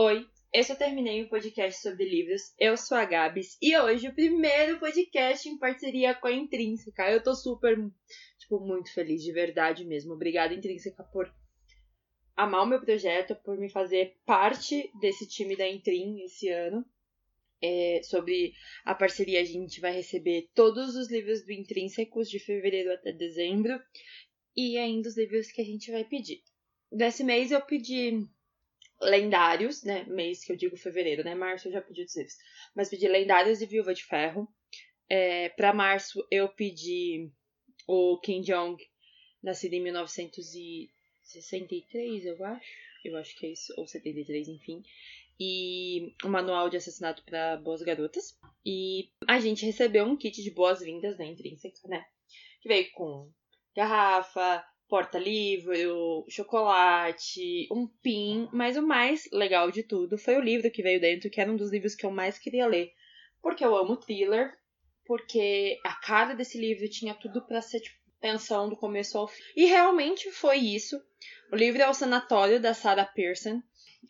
Oi, esse eu terminei o podcast sobre livros. Eu sou a Gabs e hoje o primeiro podcast em parceria com a Intrínseca. Eu tô super, tipo, muito feliz, de verdade mesmo. Obrigada, Intrínseca, por amar o meu projeto, por me fazer parte desse time da Intrim esse ano. É, sobre a parceria, a gente vai receber todos os livros do Intrínsecos de fevereiro até dezembro e ainda os livros que a gente vai pedir. Desse mês eu pedi lendários, né? Mês que eu digo fevereiro, né? Março eu já pedi os livros. Mas pedi lendários e Viúva de Ferro. É, para março eu pedi o Kim Jong, nascido em 1963, eu acho. Eu acho que é isso, ou 73, enfim. E o Manual de Assassinato para Boas Garotas. E a gente recebeu um kit de boas-vindas da Intrínseca, né? Que veio com garrafa, porta-livro, chocolate, um pin, mas o mais legal de tudo foi o livro que veio dentro, que era um dos livros que eu mais queria ler, porque eu amo thriller, porque a cara desse livro tinha tudo para ser tipo, tensão do começo ao fim. E realmente foi isso. O livro é O Sanatório da Sarah Pearson.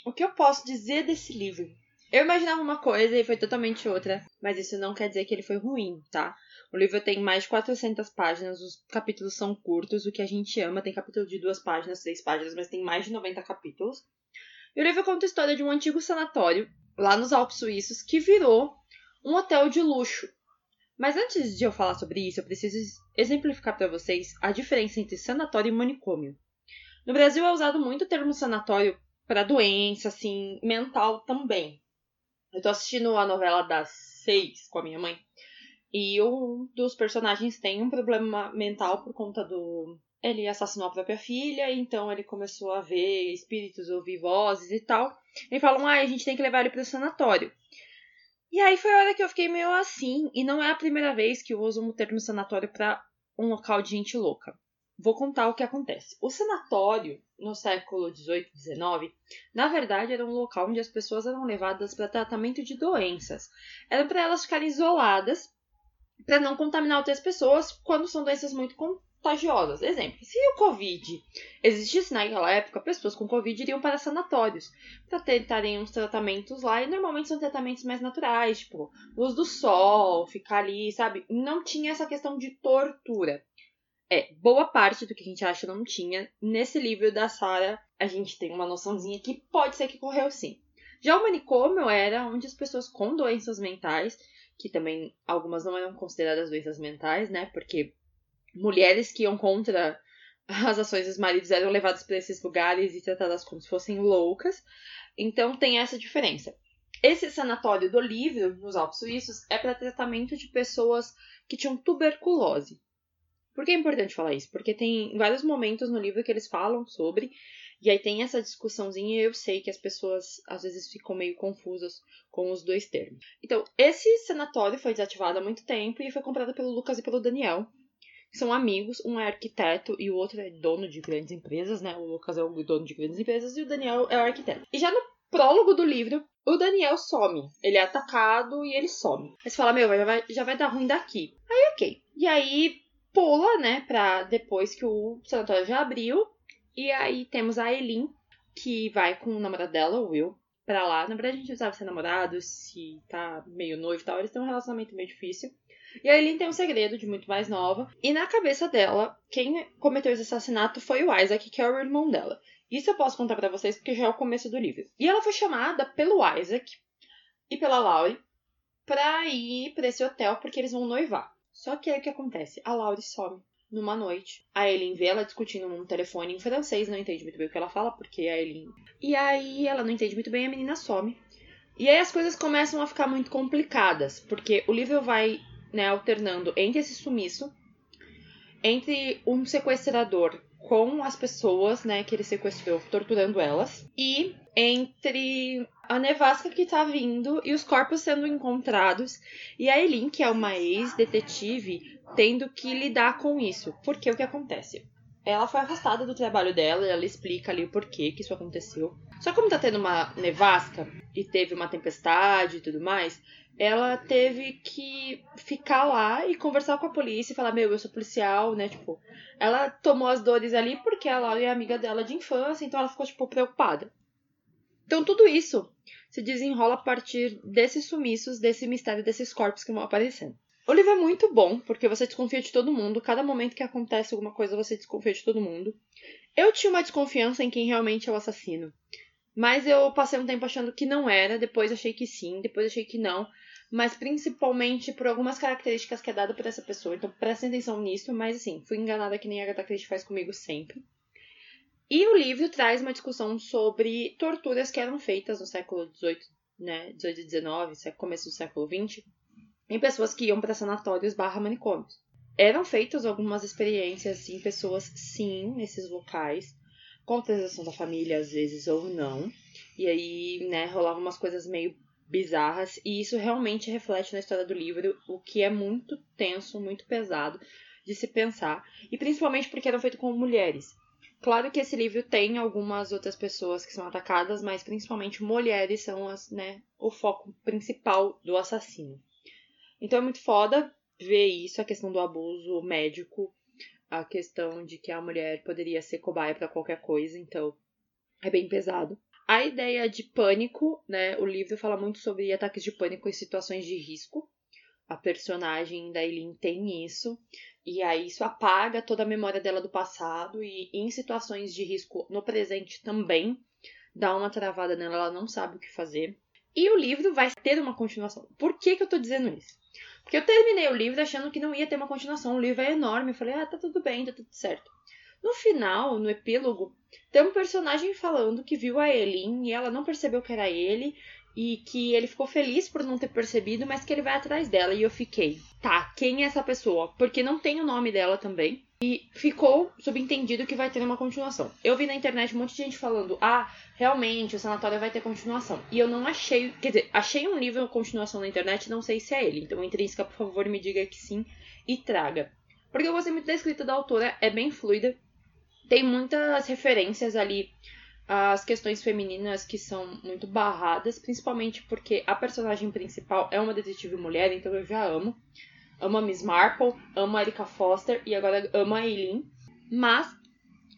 O que eu posso dizer desse livro? Eu imaginava uma coisa e foi totalmente outra, mas isso não quer dizer que ele foi ruim, tá? O livro tem mais de 400 páginas, os capítulos são curtos, o que a gente ama. Tem capítulo de duas páginas, três páginas, mas tem mais de 90 capítulos. E o livro conta a história de um antigo sanatório, lá nos Alpes Suíços, que virou um hotel de luxo. Mas antes de eu falar sobre isso, eu preciso exemplificar para vocês a diferença entre sanatório e manicômio. No Brasil é usado muito o termo sanatório para doença, assim, mental também. Eu tô assistindo a novela das seis com a minha mãe. E um dos personagens tem um problema mental por conta do. Ele assassinou a própria filha, então ele começou a ver espíritos, ouvir vozes e tal. E falam, ah, a gente tem que levar ele pro sanatório. E aí foi a hora que eu fiquei meio assim, e não é a primeira vez que uso o termo sanatório para um local de gente louca. Vou contar o que acontece. O sanatório, no século XVIII e XIX, na verdade era um local onde as pessoas eram levadas para tratamento de doenças. Era para elas ficarem isoladas para não contaminar outras pessoas quando são doenças muito contagiosas. Exemplo, se o Covid existisse naquela época, pessoas com Covid iriam para sanatórios para tentarem uns tratamentos lá, e normalmente são tratamentos mais naturais, tipo luz do sol, ficar ali, sabe? Não tinha essa questão de tortura. É, boa parte do que a gente acha não tinha. Nesse livro da Sara, a gente tem uma noçãozinha que pode ser que correu sim. Já o manicômio era onde as pessoas com doenças mentais que também algumas não eram consideradas doenças mentais, né? Porque mulheres que iam contra as ações dos maridos eram levadas para esses lugares e tratadas como se fossem loucas. Então tem essa diferença. Esse sanatório do livro, nos Alpes Suíços, é para tratamento de pessoas que tinham tuberculose. Por que é importante falar isso? Porque tem vários momentos no livro que eles falam sobre e aí tem essa discussãozinha e eu sei que as pessoas às vezes ficam meio confusas com os dois termos. Então, esse sanatório foi desativado há muito tempo e foi comprado pelo Lucas e pelo Daniel. São amigos, um é arquiteto e o outro é dono de grandes empresas, né? O Lucas é o dono de grandes empresas e o Daniel é o arquiteto. E já no prólogo do livro, o Daniel some. Ele é atacado e ele some. Você fala, meu, já vai, já vai dar ruim daqui. Aí, ok. E aí pula, né, pra depois que o sanatório já abriu, e aí temos a Elin, que vai com o namorado dela, o Will, pra lá. Na verdade, a gente não sabe se é namorado, se tá meio noivo e tal. Eles têm um relacionamento meio difícil. E a Eileen tem um segredo de muito mais nova. E na cabeça dela, quem cometeu esse assassinato foi o Isaac, que é o irmão dela. Isso eu posso contar para vocês porque já é o começo do livro. E ela foi chamada pelo Isaac e pela Laurie pra ir pra esse hotel porque eles vão noivar. Só que aí o que acontece? A Laurie some numa noite. A Eileen vê ela discutindo num telefone em francês, não entende muito bem o que ela fala, porque a Eileen. E aí ela não entende muito bem, a menina some. E aí as coisas começam a ficar muito complicadas, porque o livro vai, né, alternando entre esse sumiço, entre um sequestrador com as pessoas, né, que ele sequestrou, torturando elas, e entre a nevasca que tá vindo e os corpos sendo encontrados, e a Eileen, que é uma ex-detetive, tendo que lidar com isso. Porque o que acontece? Ela foi afastada do trabalho dela e ela explica ali o porquê que isso aconteceu. Só como tá tendo uma nevasca e teve uma tempestade e tudo mais, ela teve que ficar lá e conversar com a polícia e falar: Meu, eu sou policial, né? Tipo, ela tomou as dores ali porque ela é amiga dela de infância, então ela ficou, tipo, preocupada. Então tudo isso se desenrola a partir desses sumiços, desse mistério desses corpos que vão aparecendo. O livro é muito bom, porque você desconfia de todo mundo. Cada momento que acontece alguma coisa, você desconfia de todo mundo. Eu tinha uma desconfiança em quem realmente é o assassino. Mas eu passei um tempo achando que não era, depois achei que sim, depois achei que não. Mas principalmente por algumas características que é dado por essa pessoa. Então prestem atenção nisso, mas assim, fui enganada que nem a Agatha Christie faz comigo sempre. E o livro traz uma discussão sobre torturas que eram feitas no século XVIII, né, 18 e 19, começo do século XX, em pessoas que iam para sanatórios barra manicômios. Eram feitas algumas experiências em pessoas, sim, nesses locais, com autorização da família, às vezes, ou não. E aí, né, rolavam umas coisas meio bizarras, e isso realmente reflete na história do livro, o que é muito tenso, muito pesado de se pensar, e principalmente porque eram feitos com mulheres. Claro que esse livro tem algumas outras pessoas que são atacadas, mas principalmente mulheres são as, né, o foco principal do assassino. Então é muito foda ver isso, a questão do abuso médico, a questão de que a mulher poderia ser cobaia para qualquer coisa, então é bem pesado. A ideia de pânico, né? O livro fala muito sobre ataques de pânico em situações de risco. A personagem da Eileen tem isso. E aí isso apaga toda a memória dela do passado e em situações de risco no presente também dá uma travada nela, ela não sabe o que fazer. E o livro vai ter uma continuação. Por que, que eu tô dizendo isso? Porque eu terminei o livro achando que não ia ter uma continuação. O livro é enorme. Eu falei, ah, tá tudo bem, tá tudo certo. No final, no epílogo, tem um personagem falando que viu a Elin e ela não percebeu que era ele e que ele ficou feliz por não ter percebido, mas que ele vai atrás dela. E eu fiquei, tá, quem é essa pessoa? Porque não tem o nome dela também. E ficou subentendido que vai ter uma continuação. Eu vi na internet um monte de gente falando: ah, realmente o sanatório vai ter continuação. E eu não achei, quer dizer, achei um livro continuação na internet, não sei se é ele. Então, intrínseca, por favor, me diga que sim e traga. Porque eu gostei muito da escrita da autora, é bem fluida. Tem muitas referências ali as questões femininas que são muito barradas, principalmente porque a personagem principal é uma detetive mulher, então eu já amo. Amo a Miss Marple, amo a Erika Foster e agora amo a Eileen. Mas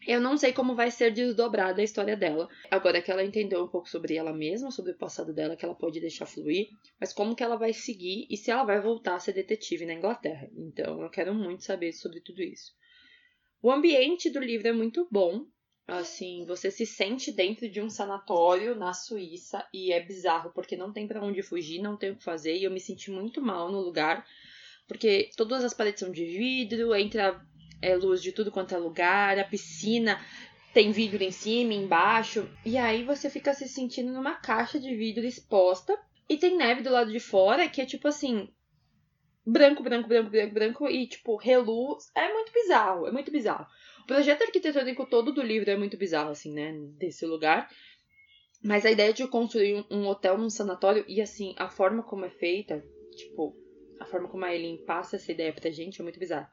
eu não sei como vai ser desdobrada a história dela. Agora que ela entendeu um pouco sobre ela mesma, sobre o passado dela, que ela pode deixar fluir, mas como que ela vai seguir e se ela vai voltar a ser detetive na Inglaterra. Então eu quero muito saber sobre tudo isso. O ambiente do livro é muito bom, Assim, você se sente dentro de um sanatório na Suíça e é bizarro porque não tem para onde fugir, não tem o que fazer e eu me senti muito mal no lugar porque todas as paredes são de vidro, entra é, luz de tudo quanto é lugar, a piscina tem vidro em cima, embaixo e aí você fica se sentindo numa caixa de vidro exposta e tem neve do lado de fora que é tipo assim branco, branco, branco, branco, branco e tipo reluz, é muito bizarro, é muito bizarro projeto arquitetônico todo do livro é muito bizarro, assim, né? Desse lugar. Mas a ideia de construir um hotel num sanatório e, assim, a forma como é feita, tipo, a forma como a Eileen passa essa ideia pra gente é muito bizarra.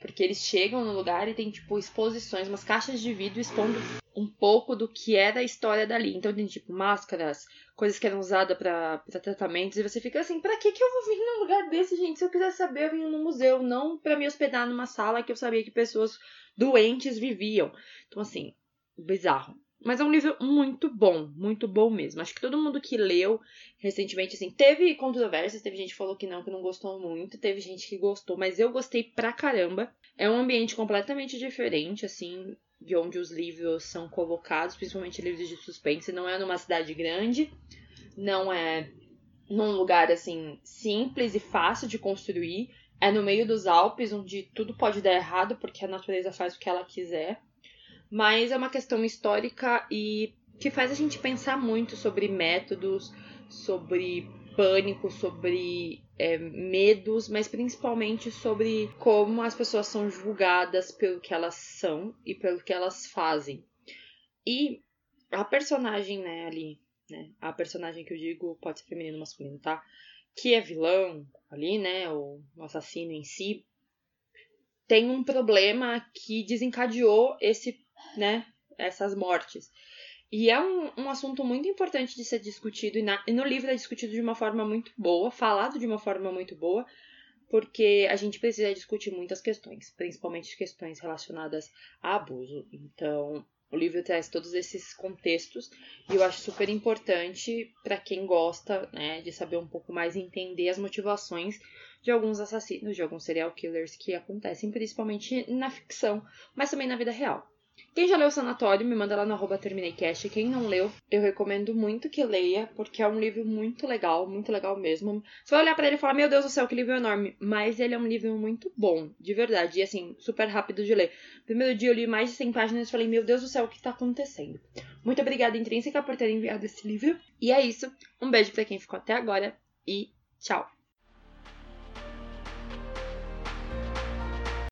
Porque eles chegam no lugar e tem, tipo, exposições, umas caixas de vidro expondo um pouco do que é da história dali. Então tem, tipo, máscaras, coisas que eram usadas para tratamentos, e você fica assim, pra que que eu vou vir num lugar desse, gente? Se eu quiser saber, eu vim no museu, não para me hospedar numa sala que eu sabia que pessoas doentes viviam. Então, assim, bizarro. Mas é um livro muito bom, muito bom mesmo. Acho que todo mundo que leu recentemente, assim, teve controvérsias, teve gente que falou que não, que não gostou muito, teve gente que gostou, mas eu gostei pra caramba. É um ambiente completamente diferente, assim, de onde os livros são colocados, principalmente livros de suspense. Não é numa cidade grande, não é num lugar, assim, simples e fácil de construir. É no meio dos Alpes, onde tudo pode dar errado porque a natureza faz o que ela quiser. Mas é uma questão histórica e que faz a gente pensar muito sobre métodos, sobre pânico, sobre é, medos, mas principalmente sobre como as pessoas são julgadas pelo que elas são e pelo que elas fazem. E a personagem, né, ali, né, a personagem que eu digo pode ser feminino ou masculino, tá? que é vilão ali, né, o, assassino em si, tem um problema que desencadeou esse, né, essas mortes. E é um, um assunto muito importante de ser discutido, e, na, e no livro é discutido de uma forma muito boa, falado de uma forma muito boa, porque a gente precisa discutir muitas questões, principalmente questões relacionadas a abuso. Então, o livro traz todos esses contextos e eu acho super importante para quem gosta né, de saber um pouco mais entender as motivações de alguns assassinos, de alguns serial killers que acontecem principalmente na ficção, mas também na vida real. Quem já leu o Sanatório, me manda lá no arroba TermineiCast. Quem não leu, eu recomendo muito que leia, porque é um livro muito legal, muito legal mesmo. Você vai olhar para ele e falar, meu Deus do céu, que livro enorme. Mas ele é um livro muito bom, de verdade. E assim, super rápido de ler. Primeiro dia eu li mais de 100 páginas e falei, meu Deus do céu, o que tá acontecendo? Muito obrigada, Intrínseca, por ter enviado esse livro. E é isso. Um beijo para quem ficou até agora e tchau!